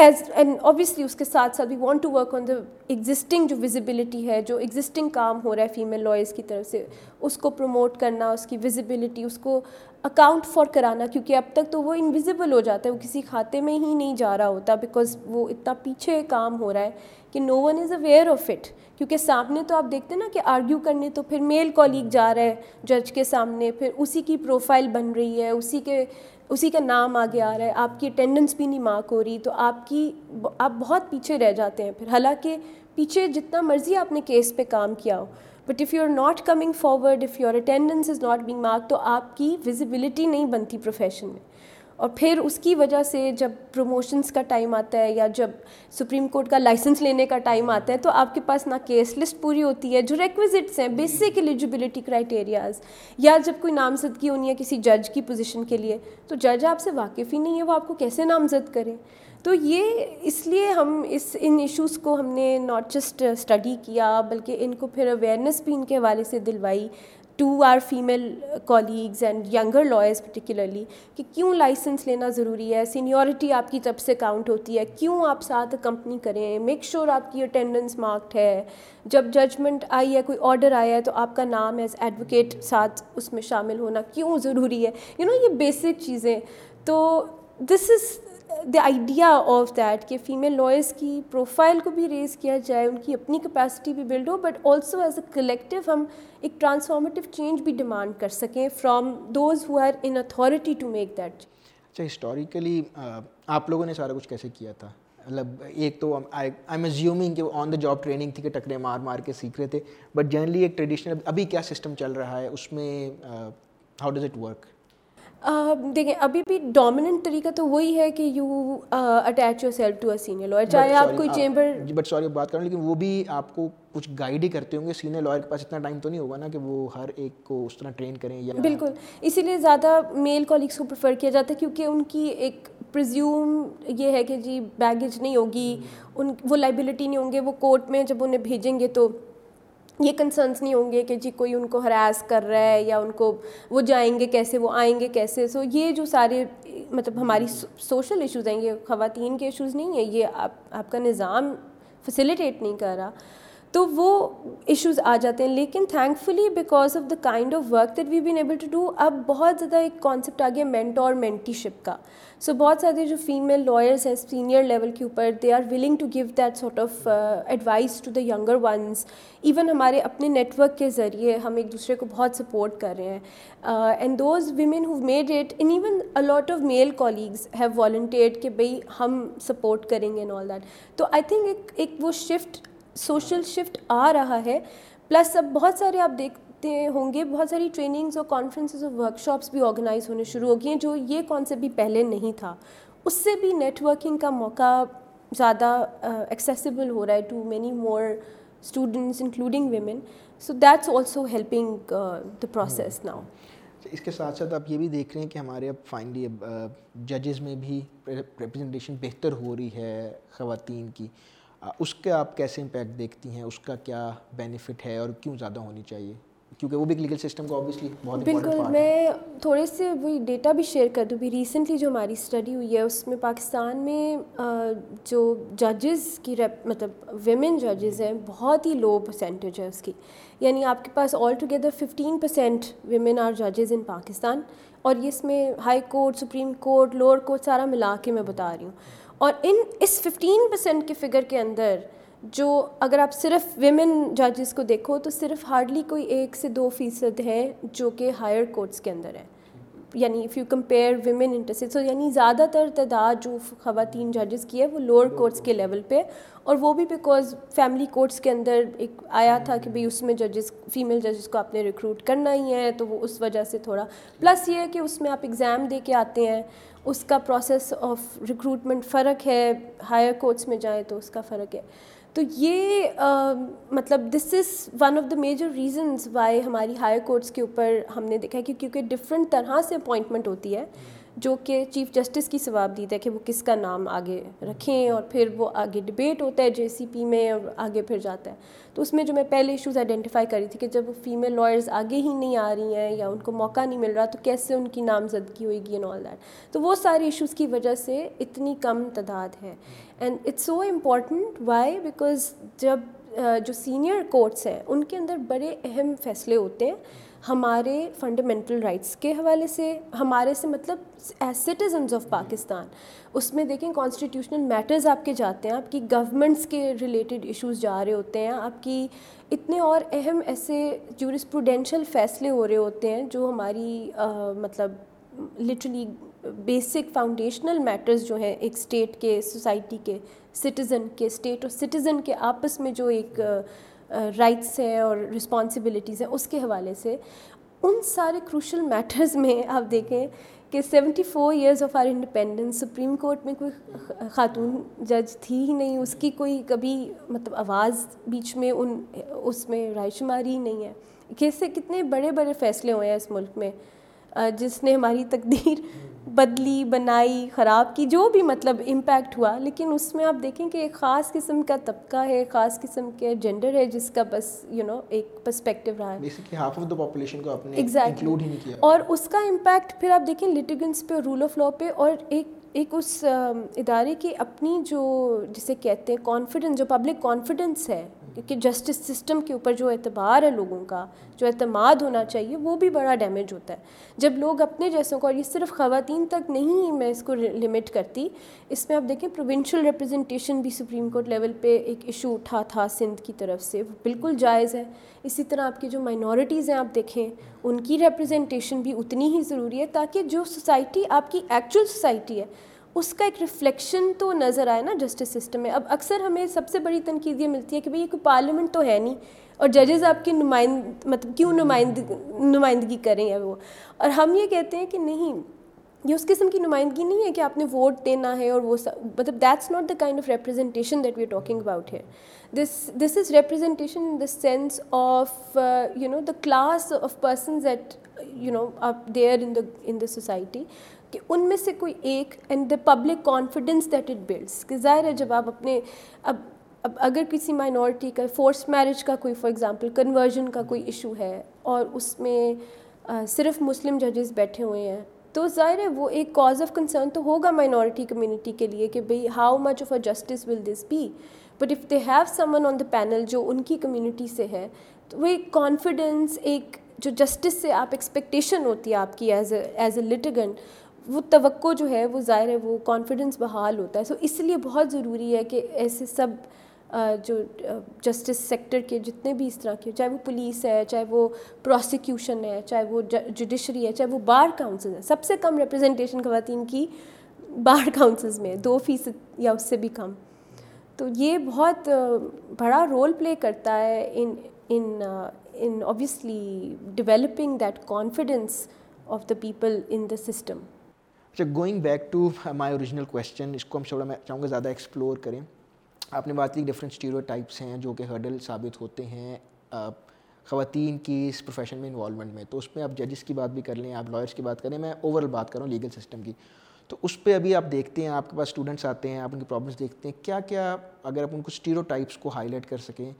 ایز اینڈ اوبیسلی اس کے ساتھ ساتھ we want to work on the existing جو ویزیبلٹی ہے، جو ایگزسٹنگ کام ہو رہا ہے فیمیل لائرس کی طرف سے، اس کو پروموٹ کرنا، اس کی ویزیبلٹی اس کو اکاؤنٹ فار کرانا، کیونکہ اب تک تو وہ انویزیبل ہو جاتا ہے، وہ کسی کھاتے میں ہی نہیں جا رہا ہوتا بیکاز وہ اتنا پیچھے کام ہو رہا ہے کہ no one is aware of it کیونکہ سامنے تو آپ دیکھتے ہیں نا کہ آرگیو کرنے تو پھر میل کولیگ جا رہا ہے جج کے سامنے، پھر اسی کی پروفائل بن رہی ہے، اسی کے اسی کا نام آگے آ رہا ہے، آپ کی اٹینڈنس بھی نہیں مارک ہو رہی، تو آپ کی آپ بہت پیچھے رہ جاتے ہیں۔ پھر حالانکہ پیچھے جتنا مرضی آپ نے کیس پہ کام کیا ہو but if you are not coming forward if your attendance is not being mark تو آپ کی وزیبلٹی نہیں بنتی پروفیشن میں۔ اور پھر اس کی وجہ سے جب پروموشنس کا ٹائم آتا ہے یا جب سپریم کورٹ کا لائسنس لینے کا ٹائم آتا ہے تو آپ کے پاس نہ کیس لسٹ پوری ہوتی ہے، جو ریکویزٹس ہیں بیسک ایلیجبلٹی کرائٹیریاز یا جب کوئی نامزدگی ہونی ہے کسی جج کی پوزیشن کے لیے، تو جج آپ سے واقف ہی نہیں ہے، وہ آپ کو کیسے نامزد کریں تو یہ اس لیے ہم اس، ان ایشوز کو ہم نے ناٹ جسٹ اسٹڈی کیا، بلکہ ان کو پھر اویئرنیس بھی ان کے حوالے سے دلوائی۔ To our female colleagues and younger lawyers particularly کہ کیوں لائسنس لینا ضروری ہے؟ سینیورٹی آپ کی طرف سے کاؤنٹ ہوتی ہے۔ کیوں آپ ساتھ کمپنی کریں؟ میک شیور آپ کی اٹینڈنس مارکڈ ہے۔ جب ججمنٹ آئی ہے، کوئی آرڈر آیا ہے، تو آپ کا نام ایز ایڈوکیٹ ساتھ اس میں شامل ہونا کیوں ضروری ہے؟ یو نو یہ بیسک چیزیں۔ تو this is the idea of that کہ فیمیل لائرس کی پروفائل کو بھی ریز کیا جائے ان کی اپنی کیپیسٹی بھی build who but also as a collective ہم ایک ٹرانسفارمیٹیو چینج بھی ڈیمانڈ کر سکیں from those who are in authority to make that اچھا ہسٹوریکلی آپ لوگوں نے سارا کچھ کیسے کیا تھا مطلب ایک تو آئی ایم ایزیومنگ کہ آن دا جاب ٹریننگ تھی کہ ٹکرے مار مار کے سیکھ رہے تھے بٹ جنرلی ایک ٹریڈیشنل ابھی کیا سسٹم چل رہا ہے اس میں ہاؤ ڈز اٹ ورک دیکھیں ابھی بھی ڈومیننٹ طریقہ تو وہی ہے کہ you attach yourself to a senior lawyer چاہے آپ کوئی چیمبر بٹ سوری بات کروں لیکن وہ بھی آپ کو کچھ گائیڈ ہی کرتے ہوں گے سینئر لائر کے پاس اتنا ٹائم تو نہیں ہوگا نا کہ وہ ہر ایک کو اس طرح ٹرین کریں یا بالکل اسی لیے زیادہ میل کالیگس کو پریفر کیا جاتا ہے کیونکہ ان کی ایک پرزیوم یہ ہے کہ جی بیگیج نہیں ہوگی ان وہ لائبلٹی نہیں ہوں گے وہ کورٹ میں جب انہیں بھیجیں گے تو یہ کنسرنس نہیں ہوں گے کہ جی کوئی ان کو ہراس کر رہا ہے یا ان کو وہ جائیں گے کیسے، وہ آئیں گے کیسے؟ سو یہ جو سارے مطلب ہماری سوشل ایشوز ہیں، یہ خواتین کے ایشوز نہیں ہیں، یہ آپ آپ کا نظام فیسیلیٹیٹ نہیں کر رہا۔ تو وہ ایشوز آ جاتے ہیں۔ لیکن thankfully because of the kind of work that we been able to do اب بہت زیادہ ایک کانسیپٹ آ گیا مینٹو اور مینٹی شپ کا۔ سو بہت سارے جو فیمیل لائرس ہیں سینئر لیول کے اوپر they are willing to give that sort of advice to the younger ones even ہمارے اپنے نیٹ ورک کے ذریعے ہم ایک دوسرے کو بہت سپورٹ کر رہے ہیں۔ And those women who made it in even a lot of male colleagues have volunteered کہ بھائی ہم سپورٹ کریں گے ان آل دیٹ تو آئی تھنک ایک ایک وہ شفٹ سوشل شفٹ آ رہا ہے۔ پلس اب بہت سارے آپ دیکھتے ہوں گے بہت ساری ٹریننگز اور کانفرنسز اور ورک شاپس بھی آرگنائز ہونے شروع ہو گئی ہیں جو یہ کانسیپٹ بھی پہلے نہیں تھا۔ اس سے بھی نیٹ ورکنگ کا موقع زیادہ ایکسیسیبل ہو رہا ہے to many more students including women so that's also helping the process now اس کے ساتھ ساتھ آپ یہ بھی دیکھ رہے ہیں کہ ہمارے اب فائنلی اب ججز میں بھی ریپرزنٹیشن بہتر ہو رہی ہے خواتین کی۔ اس کے آپ کیسے امپیکٹ دیکھتی ہیں؟ اس کا کیا بینیفٹ ہے اور کیوں زیادہ ہونی چاہیے؟ کیونکہ وہ بھی لیگل سسٹم کو آبویسلی بہت بالکل میں تھوڑے سے وہی ڈیٹا بھی شیئر کر دوں۔ بھی ریسنٹلی جو ہماری اسٹڈی ہوئی ہے اس میں پاکستان میں جو ججز کی ریپ مطلب ویمن ججز ہیں بہت ہی لو پرسینٹیج ہے اس کی۔ یعنی آپ کے پاس altogether fifteen percent women are ججز ان پاکستان اور یہ اس میں high court supreme court lower court سارا ملا کے میں بتا رہی ہوں۔ اور ان اس ففٹین پرسینٹ کے فگر کے اندر جو اگر آپ صرف ویمن ججز کو دیکھو تو صرف ہارڈلی کوئی ایک سے دو فیصد ہیں جو کہ ہائر کورٹس کے اندر ہیں یعنی if you compare women interest so یعنی زیادہ تر تعداد جو خواتین ججز کی ہے وہ لوور کورٹس کے لیول پہ، اور وہ بھی بیکاز فیملی کورٹس کے اندر ایک آیا تھا کہ بھئی اس میں ججز فیمیل ججز کو آپ نے ریکروٹ کرنا ہی ہے، تو وہ اس وجہ سے تھوڑا پلس یہ ہے کہ اس میں آپ ایگزام دے کے آتے ہیں۔ اس کا پروسیس آف ریکروٹمنٹ فرق ہے ہائر کورٹس میں جائیں تو اس کا فرق ہے۔ تو یہ مطلب this is one of the major reasons why ہماری ہائر کورٹس کے اوپر ہم نے دیکھا ہے کہ کیونکہ ڈفرینٹ طرح سے اپوائنٹمنٹ ہوتی ہے۔ جو کہ چیف جسٹس کی ثواب دیتا ہے کہ وہ کس کا نام آگے رکھیں اور پھر وہ آگے ڈبیٹ ہوتا ہے جے سی پی میں اور آگے پھر جاتا ہے۔ تو اس میں جو میں پہلے ایشوز آئیڈینٹیفائی کری تھی کہ جب فیمیل لائرز آگے ہی نہیں آ رہی ہیں یا ان کو موقع نہیں مل رہا تو کیسے ان کی نامزدگی ہوئے گی اینڈ آل دیٹ تو وہ سارے ایشوز کی وجہ سے اتنی کم تعداد ہے۔ And it's so important why because جب جو سینئر کورٹس ہیں، ان کے اندر بڑے اہم فیصلے ہوتے ہیں ہمارے فنڈامنٹل رائٹس کے حوالے سے۔ ہمارے سے مطلب ایز سٹیزنز آف پاکستان اس میں دیکھیں کانسٹیٹیوشنل میٹرز آپ کے جاتے ہیں، آپ کی گورنمنٹس کے ریلیٹڈ ایشوز جا رہے ہوتے ہیں، آپ کی اتنے اور اہم ایسے جورسپروڈینشیل فیصلے ہو رہے ہوتے ہیں جو ہماری مطلب لٹرلی بیسک فاؤنڈیشنل میٹرز جو ہیں ایک اسٹیٹ کے سوسائٹی کے سٹیزن کے اسٹیٹ اور سٹیزن کے آپس میں جو ایک رائٹس ہیں اور رسپانسبلٹیز ہیں اس کے حوالے سے ان سارے کروشل میٹرز میں آپ دیکھیں کہ seventy four years of our independence supreme court میں کوئی خاتون جج تھی ہی نہیں، اس کی کوئی کبھی مطلب آواز بیچ میں ان، اس میں رائے شماری ہی نہیں ہے۔ کیسے کتنے بڑے بڑے فیصلے ہوئے ہیں اس ملک میں۔ جس نے ہماری تقدیر بدلی بنائی خراب کی جو بھی مطلب امپیکٹ ہوا لیکن اس میں آپ دیکھیں کہ ایک خاص قسم کا طبقہ ہے خاص قسم کے جینڈر ہے جس کا بس یو نو ایک پرسپیکٹیو رہا ہے۔ اور اس کا امپیکٹ پھر آپ دیکھیں لٹیگنس پہ رول آف لا پہ اور ایک ایک اس ادارے کی اپنی جو جسے کہتے ہیں کانفیڈنس جو پبلک کانفیڈنس ہے کہ جسٹس سسٹم کے اوپر جو اعتبار ہے لوگوں کا، جو اعتماد ہونا چاہیے، وہ بھی بڑا ڈیمیج ہوتا ہے۔ جب لوگ اپنے جیسوں کو، اور یہ صرف خواتین تک نہیں میں اس کو لمٹ کرتی، اس میں آپ دیکھیں پروونشل ریپرزنٹیشن بھی سپریم کورٹ لیول پہ ایک ایشو اٹھا تھا سندھ کی طرف سے، وہ بالکل جائز ہے۔ اسی طرح آپ کی جو مائنورٹیز ہیں، آپ دیکھیں، ان کی ریپرزنٹیشن بھی اتنی ہی ضروری ہے تاکہ جو سوسائٹی آپ کی ایکچوئل سوسائٹی ہے اس کا ایک ریفلیکشن تو نظر آئے نا جسٹس سسٹم میں۔ اب اکثر ہمیں سب سے بڑی تنقید یہ ملتی ہے کہ بھائی یہ کوئی پارلیمنٹ تو ہے نہیں اور ججز آپ کی نمائند مطلب کیوں نمائند، نمائندگی کریں یا وہ۔ اور ہم یہ کہتے ہیں کہ نہیں، یہ اس قسم کی نمائندگی نہیں ہے کہ آپ نے ووٹ دینا ہے اور وہ مطلب that's not the kind of representation that we are talking about here this this is representation in the sense of you know the class of persons at you know آپ there in the in the society کہ ان میں سے کوئی ایک and the public confidence that it builds کہ ظاہر ہے جب آپ اپنے اب اب اگر کسی مائنورٹی کا فورس میرج کا کوئی فار ایگزامپل کنورژن کا کوئی ایشو ہے اور اس میں صرف مسلم ججز بیٹھے ہوئے ہیں، تو ظاہر ہے وہ ایک کاز آف کنسرن تو ہوگا مائنورٹی کمیونٹی کے لیے کہ بھئی how much of a justice will this be but if they have someone on the panel جو ان کی کمیونٹی سے ہے، تو وہ ایک کانفیڈنس ایک جو جسٹس سے آپ ایکسپیکٹیشن ہوتی ہے آپ کی ایز اے ایز اے لٹیگن وہ توقع جو ہے، وہ ظاہر ہے، وہ کانفیڈنس بحال ہوتا ہے۔ سو اس لیے بہت ضروری ہے کہ ایسے سب جو جسٹس سیکٹر کے جتنے بھی اس طرح کے، چاہے وہ پولیس ہے، چاہے وہ پروسیکیوشن ہے، چاہے وہ جوڈیشری ہے، چاہے وہ بار کاؤنسل ہے، سب سے کم ریپرزنٹیشن خواتین کی بار کاؤنسلز میں، دو فیصد یا اس سے بھی کم۔ تو یہ بہت بڑا رول پلے کرتا ہے in in in obviously developing that confidence of the people in the system اچھا going back to my original question اس کو ہم تھوڑا میں چاہوں گا زیادہ ایکسپلور کریں۔ آپ نے بات کی ڈفرینٹ اسٹیریو ٹائپس ہیں جو کہ ہرڈل ثابت ہوتے ہیں خواتین کی اس پروفیشن میں انوالومنٹ میں۔ تو اس میں آپ ججز کی بات بھی کر لیں، آپ لائرس کی بات کریں، میں اوور آل بات کروں لیگل سسٹم کی۔ تو اس پہ ابھی آپ دیکھتے ہیں، آپ کے پاس اسٹوڈنٹس آتے ہیں، آپ ان کی پرابلمس دیکھتے ہیں۔ کیا کیا اگر آپ ان کو اسٹیریو ٹائپس کو ہائی لائٹ کر سکیں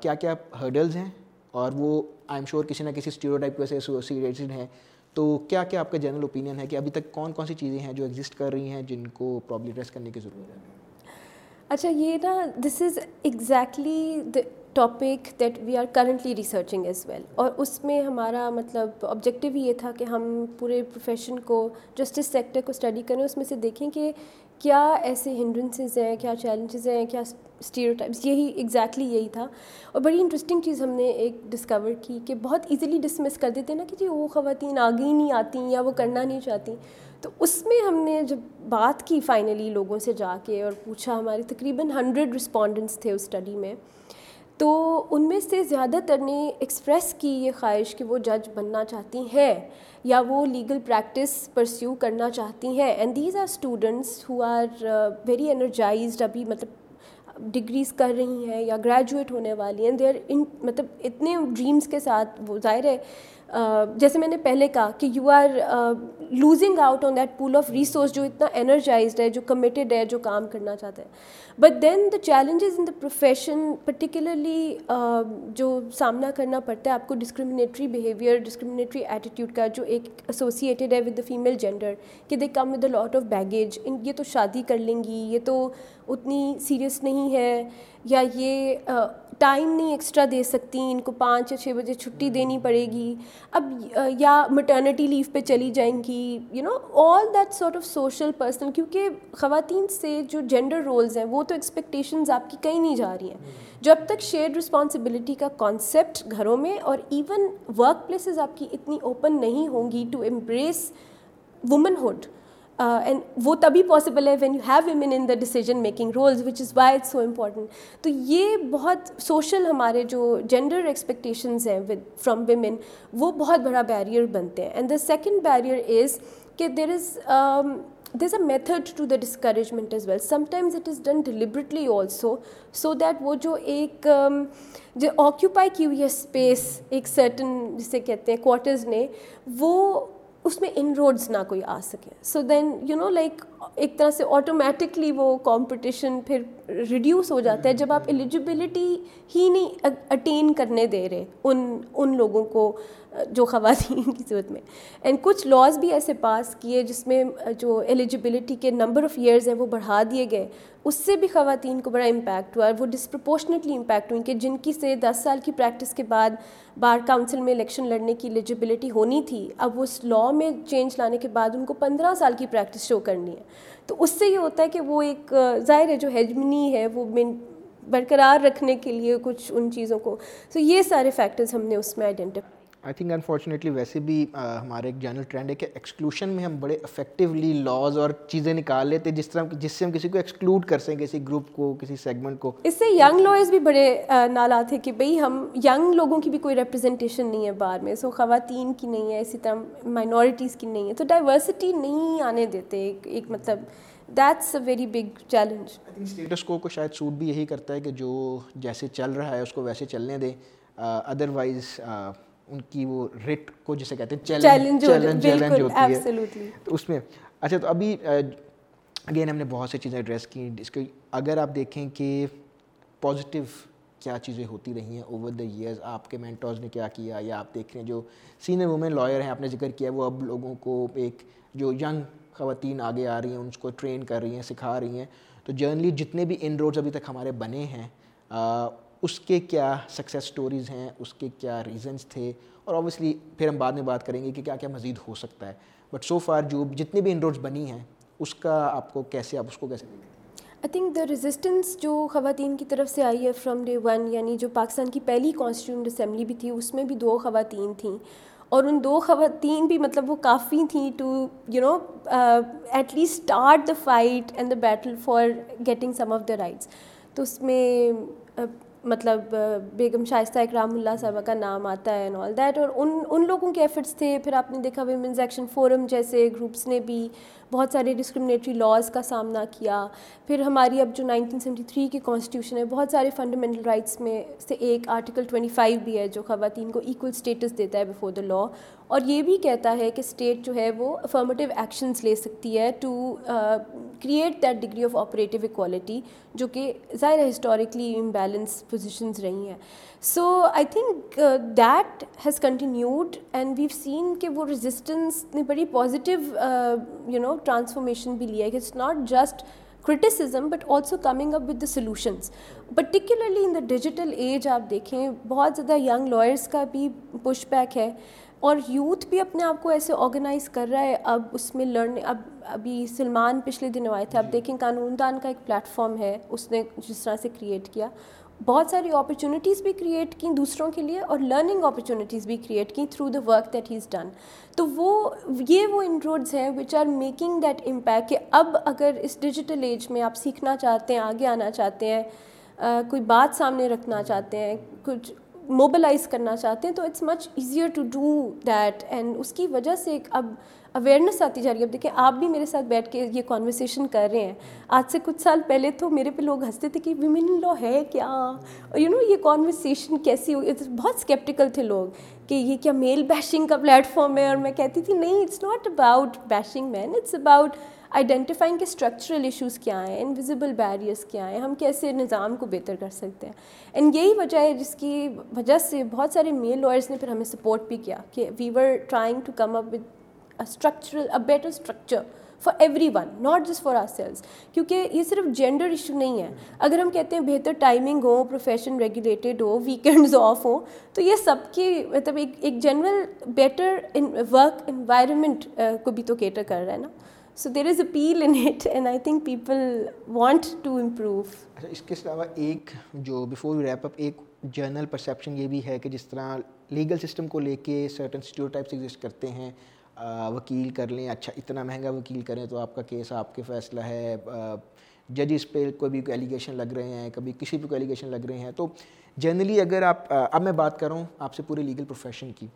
کیا کیا ہرڈلز ہیں؟ اور وہ آئی ایم شیور کسی نہ کسی اسٹیریو ٹائپ کی وجہ ایسوسیٹیڈ ہیں۔ تو کیا کیا آپ کا جنرل اوپینین ہے کہ ابھی تک کون کون سی چیزیں ہیں جو ایگزسٹ کر رہی ہیں جن کو پرابلی ایڈریس کرنے کی ضرورت ہے؟ اچھا یہ نا this is exactly the topic that we are currently researching as well اور اس میں ہمارا مطلب آبجیکٹیو یہ تھا کہ ہم پورے پروفیشن کو جسٹس سیکٹر کو اسٹڈی کریں، اس میں سے دیکھیں کہ کیا ایسے ہنڈرنسز ہیں، کیا چیلنجز ہیں، کیا اسٹیریوٹائپس یہی ایگزیکٹلی یہی تھا۔ اور بڑی انٹرسٹنگ چیز ہم نے ایک ڈسکور کی کہ بہت ایزیلی ڈسمس کر دیتے ہیں نا کہ جی وہ خواتین آگے ہی نہیں آتی یا وہ کرنا نہیں چاہتی تو اس میں ہم نے جب بات کی فائنلی لوگوں سے جا کے اور پوچھا، ہمارے تقریباً ہنڈریڈ رسپونڈنٹس تھے اس اسٹڈی میں۔ تو ان میں سے زیادہ تر نے ایکسپریس کی یہ خواہش کہ وہ جج بننا چاہتی ہیں یا وہ لیگل پریکٹس پرسیو کرنا چاہتی ہیں. And these are students who are very energized ابھی مطلب ڈگریز کر رہی ہیں یا گریجویٹ ہونے والی ہیں. دے آر ان مطلب اتنے ڈریمس کے ساتھ وہ ظاہر ہے جیسے میں نے پہلے کہا کہ you are losing out on that pool of resource جو اتنا انرجائزڈ ہے، جو کمیٹیڈ ہے، جو کام کرنا چاہتا ہے۔ But then the challenges in the profession particularly جو سامنا کرنا پڑتا ہے، آپ کو ڈسکریمنیٹری بیہیویئر ڈسکریمنیٹری ایٹیٹیوڈ کا جو ایک ایسوسیٹیڈ ہے ود دا فیمیل جینڈر کہ they come with the lot of baggage in, یہ تو شادی کر لیں گی، یہ تو اتنی سیریس نہیں ہے، یا یہ ٹائم نہیں ایکسٹرا دے سکتی ان کو پانچ یا چھ بجے چھٹی دینی پڑے گی۔ اب یا مٹرنٹی لیو پہ چلی جائیں گی you know all that sort of social personal کیونکہ خواتین سے جو جینڈر رولز ہیں وہ تو ایکسپیکٹیشنز آپ کی کہیں نہیں جا رہی ہیں۔ جب تک شیئرڈ رسپانسبلٹی کا کانسیپٹ گھروں میں اور ایون ورک پلیسز آپ کی اتنی اوپن نہیں ہوں گی to embrace womanhood and وہ تبھی پاسبل ہے when you have women in the decision making roles which is why it so important تو یہ بہت سوشل ہمارے جو جینڈر ایکسپیکٹیشنز ہیں ود فرام ویمن وہ بہت بڑا بیریئر بنتے ہیں. And the second barrier is کہ there is there is a method to the discouragement is well sometimes it is done deliberately also so that وہ جو ایک um, جو آکیوپائی کی ہوئی ہے اسپیس ایک سرٹن جسے کہتے ہیں کوارٹرز نے، وہ اس میں ان روڈز نہ کوئی آ سکے. سو دین یو نو لائک ایک طرح سے آٹومیٹکلی وہ کمپٹیشن پھر ریڈیوس ہو جاتا ہے جب آپ ایلیجیبلٹی ہی نہیں اٹین کرنے دے رہے ان ان لوگوں کو، جو خواتین کی صورت میں. اینڈ کچھ لاز بھی ایسے پاس کیے جس میں جو ایلیجیبلٹی کے نمبر آف ایئرز ہیں وہ بڑھا دیے گئے. اس سے بھی خواتین کو بڑا امپیکٹ ہوا ہے وہ ڈسپرپورشنیٹلی امپیکٹ ہوئی کہ جن کی سے دس سال کی پریکٹس کے بعد بار کاؤنسل میں الیکشن لڑنے کی ایلیجیبلٹی ہونی تھی، اب اس لاء میں چینج لانے کے بعد ان کو پندرہ سال کی پریکٹس شو کرنی ہے. تو اس سے یہ ہوتا ہے کہ وہ ایک ظاہر ہے جو ہیجمنی ہے وہ برقرار رکھنے کے لیے کچھ ان چیزوں کو۔ تو یہ سارے فیکٹرز ہم نے اس میں آئیڈینٹیفائی آئی تھنک انفارچونیٹلی ویسے بھی ہمارے ایک جنرل ٹرینڈ ہے کہ ایکسکلوشن میں ہم بڑے افیکٹولی لاز اور چیزیں نکال لیتے جس طرح جس سے ہم کسی کو ایکسکلوڈ کر سکیں کسی گروپ کو کسی سیگمنٹ کو۔ اس سے ینگ لائرز بھی بڑے نالات تھے کہ بھئی ہم ینگ لوگوں کی بھی کوئی ریپرزنٹیشن نہیں ہے بار میں سو خواتین کی نہیں ہے اسی طرح مائنورٹیز کی نہیں ہے۔ تو ڈائیورسٹی نہیں آنے دیتے ایک مطلب that's a very big challenge status quo شاید سوٹ بھی یہی کرتا ہے کہ جو جیسے چل رہا ہے اس کو ویسے چلنے دیں۔ ادروائز ان کی وہ ریٹ کو جسے کہتے ہیں چیلنج چیلنج ہوتی ہے۔ تو اس میں اچھا تو ابھی اگین ہم نے بہت سی چیزیں ایڈریس کی۔ اس کے اگر آپ دیکھیں کہ پازیٹیو کیا چیزیں ہوتی رہی ہیں اوور دا ایئرز آپ کے مینٹورز نے کیا کیا؟ یا آپ دیکھ رہے ہیں جو سینئر وومن لائر ہیں آپ نے ذکر کیا وہ اب لوگوں کو ایک جو ینگ خواتین آگے آ رہی ہیں ان کو ٹرین کر رہی ہیں سکھا رہی ہیں۔ تو جرنلی جتنے بھی ان روڈز ابھی تک ہمارے بنے ہیں اس کے کیا سکسیس سٹوریز ہیں، اس کے کیا ریزنس تھے؟ اور اوبیسلی پھر ہم بعد میں بات کریں گے کہ کیا کیا مزید ہو سکتا ہے۔ بٹ سو فار جو جتنی بھی انڈورس بنی ہیں، اس کا آپ کو کیسے، آپ اس کو کیسے آئی تھنک دا ریزسٹنس جو خواتین کی طرف سے آئی ہے فرام ڈے ون یعنی جو پاکستان کی پہلی کانسٹیٹیوٹ اسمبلی بھی تھی، اس میں بھی دو خواتین تھیں۔ اور ان دو خواتین بھی مطلب وہ کافی تھیں to you know at least start the fight and the battle for getting some of the rights تو اس میں مطلب بیگم شائستہ اکرام اللہ صاحبہ کا نام آتا ہے اینڈ آل دیٹ اور ان ان لوگوں کے ایفرٹس تھے۔ پھر آپ نے دیکھا ویمنز ایکشن فورم جیسے گروپس نے بھی بہت سارے ڈسکرمنیٹری لاز کا سامنا کیا۔ پھر ہماری اب جو نائنٹین سیونٹی تھری کی کانسٹیٹیوشن ہے، بہت سارے فنڈامنٹل رائٹس میں سے ایک آرٹیکل ٹوئنٹی فائیو بھی ہے جو خواتین کو ایکول اسٹیٹس دیتا ہے بفور دا لا اور یہ بھی کہتا ہے کہ اسٹیٹ جو ہے وہ افرمیٹیو ایکشنس لے سکتی ہے to create that degree of operative equality جو کہ ظاہر ہسٹوریکلی امبیلنس پوزیشنز رہی ہیں. So I think that has continued and we've seen کہ وہ رزسٹنس نے بڑی پازیٹیو یو نو ٹرانسفارمیشن بھی لیا ہے. کہ it's not just criticism but also coming up with the solutions. Particularly in the digital age آپ دیکھیں، بہت زیادہ ینگ لائرس کا بھی پش بیک ہے. اور یوتھ بھی اپنے آپ کو ایسے آرگنائز کر رہا ہے اب اس میں لرن اب ابھی سلمان پچھلے دنوں آئے تھے اب دیکھیں قانون دان کا ایک پلیٹ فارم ہے اس نے جس طرح سے کریٹ کیا۔ بہت ساری اپرچونیٹیز بھی کریٹ کیں دوسروں کے لیے اور لرننگ اپرچونیٹیز بھی کریٹ کیں through the work that has done تو وہ یہ وہ انروڈز ہیں which are making that impact کہ اب اگر اس ڈیجیٹل ایج میں آپ سیکھنا چاہتے ہیں آگے آنا چاہتے ہیں کوئی بات سامنے رکھنا چاہتے ہیں کچھ موبلائز کرنا چاہتے ہیں، تو it's much easier to do that and اس کی وجہ سے ایک اب اویئرنیس آتی جا رہی ہے۔ اب دیکھیں، آپ بھی میرے ساتھ بیٹھ کے یہ کانورسیشن کر رہے ہیں۔ آج سے کچھ سال پہلے تو میرے پہ لوگ ہنستے تھے کہ ویمن لا ہے کیا؟ یو نو یہ کانورسیشن کیسی ہوئی؟ بہت اسکیپٹیکل تھے لوگ کہ یہ کیا میل بیشنگ کا پلیٹ فارم ہے۔ اور میں کہتی تھی، نہیں it's not about bashing men it's about identifying کہ اسٹرکچرل ایشوز کیا ہیں انویزیبل بیریئرس کیا ہیں، ہم کیسے نظام کو بہتر کر سکتے ہیں. اینڈ یہی وجہ ہے جس کی وجہ سے بہت سارے میل لائرس نے پھر ہمیں سپورٹ بھی کیا کہ we were trying to come up with structural a better structure for everyone not just for ourselves کیونکہ یہ صرف جینڈر ایشو نہیں ہے. اگر ہم کہتے ہیں بہتر ٹائمنگ ہو پروفیشن ریگولیٹڈ ہو ویکینڈز آف ہوں، تو یہ سب کی مطلب ایک ایک جنرل بیٹر ورک انوائرمنٹ کو بھی تو کیٹر کر رہا ہے نا. So there is appeal in it and I think people want to improve اس کے علاوہ ایک جو بفور ریپ اپ ایک جرنل پرسیپشن یہ بھی ہے کہ جس طرح لیگل سسٹم کو لے کے سرٹن اسٹیوٹائپس ایگزسٹ کرتے ہیں وکیل کر لیں اچھا اتنا مہنگا وکیل کریں تو آپ کا کیس آپ کے فیصلہ ہے ججز پہ کوئی بھی ایلیگیشن لگ رہے ہیں، کبھی کسی بھی کو ایلیگیشن لگ رہے ہیں۔ تو جنرلی اگر آپ اب میں بات کروں آپ سے پورے لیگل پروفیشن کی۔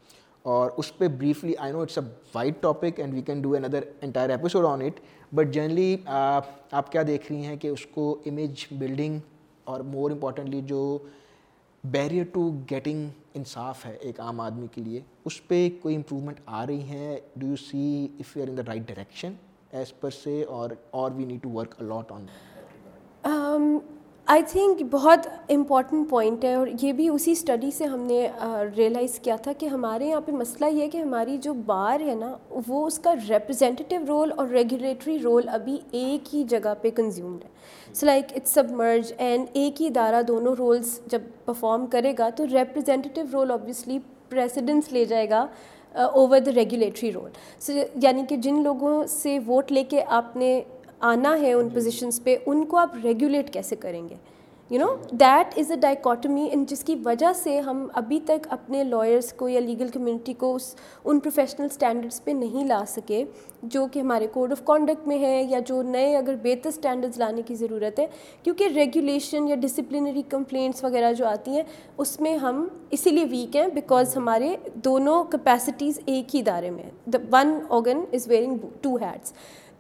اور اس پہ briefly I know it's a wide topic and we can do another entire episode on it but generally آپ کیا دیکھ رہی ہیں کہ اس کو امیج بلڈنگ اور مور امپورٹنٹلی جو بیریئر ٹو گیٹنگ انصاف ہے ایک عام آدمی کے لیے، اس پہ کوئی امپرومنٹ آ رہی ہیں؟ Do you see if you are in the right direction as per سے اور اور we need to work a lot on I think بہت امپورٹنٹ پوائنٹ ہے اور یہ بھی اسی اسٹڈی سے ہم نے ریئلائز کیا تھا کہ ہمارے یہاں پہ مسئلہ یہ ہے کہ ہماری جو بار ہے نا، وہ اس کا ریپرزینٹیو رول اور ریگولیٹری رول ابھی ایک ہی جگہ پہ کنزیومڈ ہے۔ سو لائک اٹس سب مرج اینڈ ایک ہی ادارہ دونوں رولس جب پرفارم کرے گا تو ریپرزینٹیو رول آبویسلی پریسیڈنس لے جائے گا over the regulatory role so یعنی کہ جن لوگوں سے ووٹ لے کے آپ نے آنا ہے ان پوزیشنس پہ، ان کو آپ ریگولیٹ کیسے کریں گے؟ You know that is a dichotomy in جس کی وجہ سے ہم ابھی تک اپنے لائرس کو یا لیگل کمیونٹی کو اس، ان پروفیشنل اسٹینڈرڈس پہ نہیں لا سکے، جو کہ ہمارے کوڈ آف کانڈکٹ میں ہے یا جو نئے اگر بہتر اسٹینڈرڈز لانے کی ضرورت ہے، کیونکہ ریگولیشن یا ڈسپلنری کمپلینٹس وغیرہ جو آتی ہیں، اس میں ہم اسی لیے ویک ہیں بیکاز ہمارے دونوں کیپیسٹیز ایک ہی ادارے میں the one organ is wearing two heads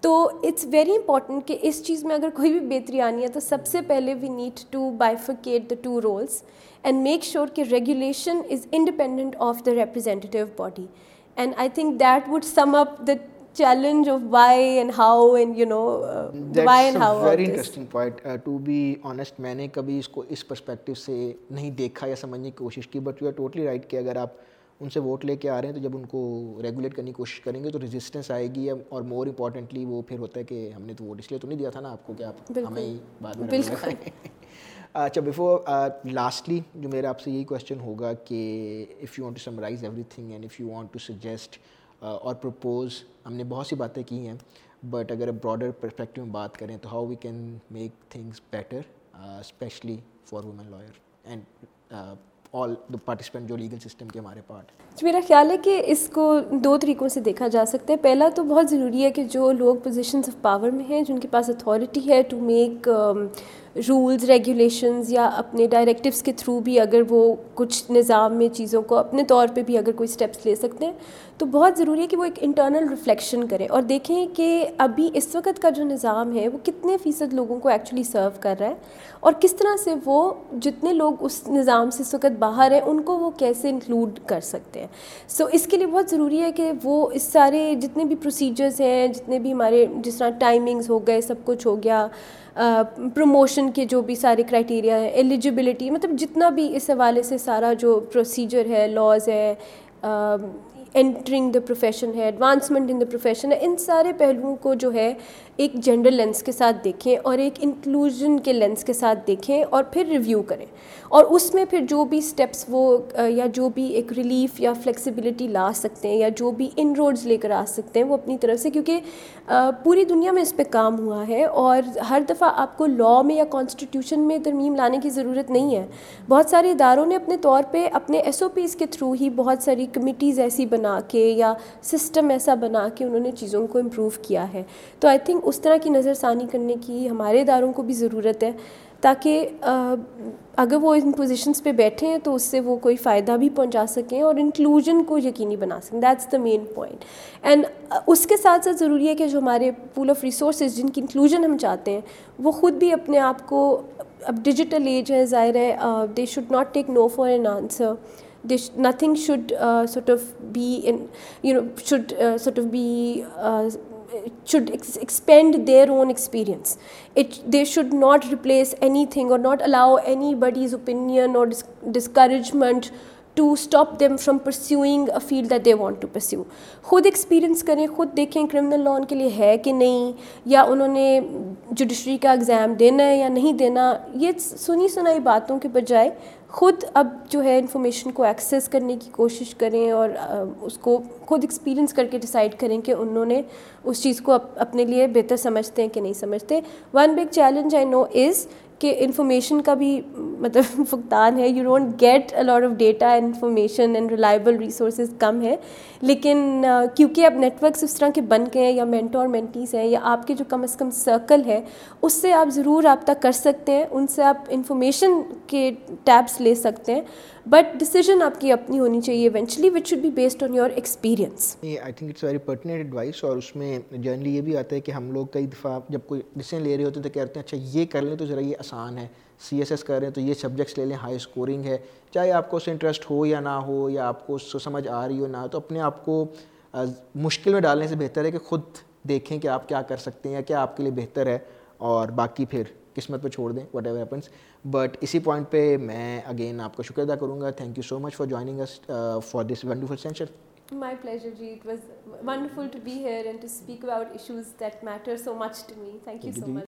تو اٹس ویری امپورٹنٹ کہ اس چیز میں اگر کوئی بھی بہتری آنی ہے تو سب سے پہلے we need to bifurcate the two roles and make sure کہ regulation is independent of the representative body and I think that would sum up the challenge of why and how and you know why and how very interesting point to be honest میں نے کبھی اس کو اس perspective سے نہیں دیکھا یا سمجھنے کی کوشش کی but you are totally right کہ اگر آپ ان سے ووٹ لے کے آ رہے ہیں تو جب ان کو ریگولیٹ کرنے کی کوشش کریں گے تو ریزسٹنس آئے گی اور مور امپورٹنٹلی وہ پھر ہوتا ہے کہ ہم نے تو ووٹ اس لیے تو نہیں دیا تھا نا آپ کو کہ آپ ہمیں بعد میں اچھا بفور لاسٹلی جو میرا آپ سے یہی کوشچن ہوگا کہ if you want to summarize everything and if you want to suggest اور پرپوز ہم نے بہت سی باتیں کی ہیں بٹ اگر براڈر پرسپیکٹیو میں بات کریں تو how we can make things better especially for woman lawyer and all the participant جو لیگل سسٹم کے ہمارے پارٹ میرا خیال ہے کہ اس کو دو طریقوں سے دیکھا جا سکتا ہے پہلا تو بہت ضروری ہے کہ جو لوگ پوزیشنز آف پاور میں ہیں جن کے پاس اتھارٹی ہے ٹو میک رولز ریگولیشنز یا اپنے ڈائریکٹیوس کے تھرو بھی اگر وہ کچھ نظام میں چیزوں کو اپنے طور پہ بھی اگر کوئی اسٹیپس لے سکتے ہیں تو بہت ضروری ہے کہ وہ ایک انٹرنل ریفلیکشن کریں اور دیکھیں کہ ابھی اس وقت کا جو نظام ہے وہ کتنے فیصد لوگوں کو ایکچولی سرو کر رہا ہے اور کس طرح سے وہ جتنے لوگ اس نظام سے اس وقت باہر ہیں ان کو وہ کیسے انکلوڈ کر سکتے ہیں۔ سو so, اس کے لیے بہت ضروری ہے کہ وہ اس سارے جتنے بھی پروسیجرز ہیں جتنے بھی ہمارے جس طرح ٹائمنگز ہو گئے سب کچھ ہو گیا پروموشن کے جو بھی سارے کرائٹیریا ہیں ایلیجیبلٹی مطلب جتنا بھی اس حوالے سے سارا جو پروسیجر ہے لاز ہے انٹرنگ دا پروفیشن ہے ایڈوانسمنٹ ان دا پروفیشن ہے، ان سارے پہلوؤں کو جو ہے ایک جینڈر لینس کے ساتھ دیکھیں اور ایک انکلوژن کے لینس کے ساتھ دیکھیں اور پھر ریویو کریں اور اس میں پھر جو بھی اسٹیپس وہ یا جو بھی ایک ریلیف یا فلیکسیبلٹی لا سکتے ہیں یا جو بھی ان روڈز لے کر آ سکتے ہیں وہ اپنی طرف سے، کیونکہ پوری دنیا میں اس پہ کام ہوا ہے اور ہر دفعہ آپ کو لاء میں یا کانسٹیٹیوشن میں ترمیم لانے کی ضرورت نہیں ہے۔ بہت سارے اداروں نے اپنے طور پہ اپنے ایس او پیز کے تھرو ہی بہت ساری کمیٹیز ایسی بنا کے یا سسٹم ایسا بنا کے انہوں نے چیزوں کو امپروو کیا ہے۔ تو آئی تھنک اس طرح کی نظر ثانی کرنے کی ہمارے اداروں کو بھی ضرورت ہے تاکہ اگر وہ ان پوزیشنس پہ بیٹھے ہیں تو اس سے وہ کوئی فائدہ بھی پہنچا سکیں اور انکلوژن کو یقینی بنا سکیں۔ That's the main point and اس کے ساتھ ساتھ ضروری ہے کہ جو ہمارے پول آف ریسورسز جن کی انکلوژن ہم چاہتے ہیں، وہ خود بھی اپنے آپ کو اب ڈیجیٹل ایج ہے، ظاہر ہے they should not take no for an answer nothing should sort of be you know should sort of be should expand their own experience. They should not replace anything or not allow anybody's opinion or discouragement to stop them from pursuing a field that they want to pursue خود experience کریں، خود دیکھیں criminal law ان کے لیے ہے کہ نہیں، یا انہوں نے جوڈیشری کا ایگزام دینا ہے یا نہیں دینا، یہ سنی سنائی باتوں کے بجائے خود اب جو ہے انفارمیشن کو ایکسیس کرنے کی کوشش کریں اور اس کو خود ایکسپیرینس کر کے ڈیسائیڈ کریں کہ انہوں نے اس چیز کو اپنے لیے بہتر سمجھتے ہیں کہ نہیں سمجھتے۔ One big challenge I know is کہ انفارمیشن کا بھی مطلب فقدان ہے. You don't get a lot of data information and reliable resources کم ہے. لیکن کیونکہ اب نیٹ ورکس اس طرح کے بن گئے ہیں یا مینٹور اور مینٹیز ہیں یا آپ کے جو کم از کم سرکل ہے، اس سے آپ ضرور رابطہ کر سکتے ہیں. ان سے آپ انفارمیشن کے ٹیبس لے سکتے ہیں. بٹ ڈیسیجن آپ کی اپنی ہونی چاہیے eventually which should be based on your experience I think it's very pertinent advice اور اس میں جنرلی یہ بھی آتا ہے کہ ہم لوگ کئی دفعہ جب کوئی ڈیسیزن لے رہے ہوتے ہیں تو کہتے ہیں اچھا یہ کر لیں تو ذرا یہ آسان ہے سی ایس ایس کر رہے ہیں تو یہ سبجیکٹس لے لیں ہائی اسکورنگ ہے چاہے آپ کو اس سے انٹرسٹ ہو یا نہ ہو یا آپ کو اس سے سمجھ آ رہی ہو نہ تو اپنے آپ کو مشکل میں ڈالنے سے بہتر ہے کہ خود دیکھیں کہ آپ کیا کر سکتے ہیں یا کیا آپ کے لیے بہتر ہے اور باقی پھر قسمت پہ چھوڑ دیں وٹ ایور ہیپنس بٹ اسی پوائنٹ پہ میں اگین آپ کا شکر ادا کروں گا thank you so much for joining us for this wonderful My pleasure, Ji. It was wonderful to be here and to speak about issues that matter so much to me. Thank you so much.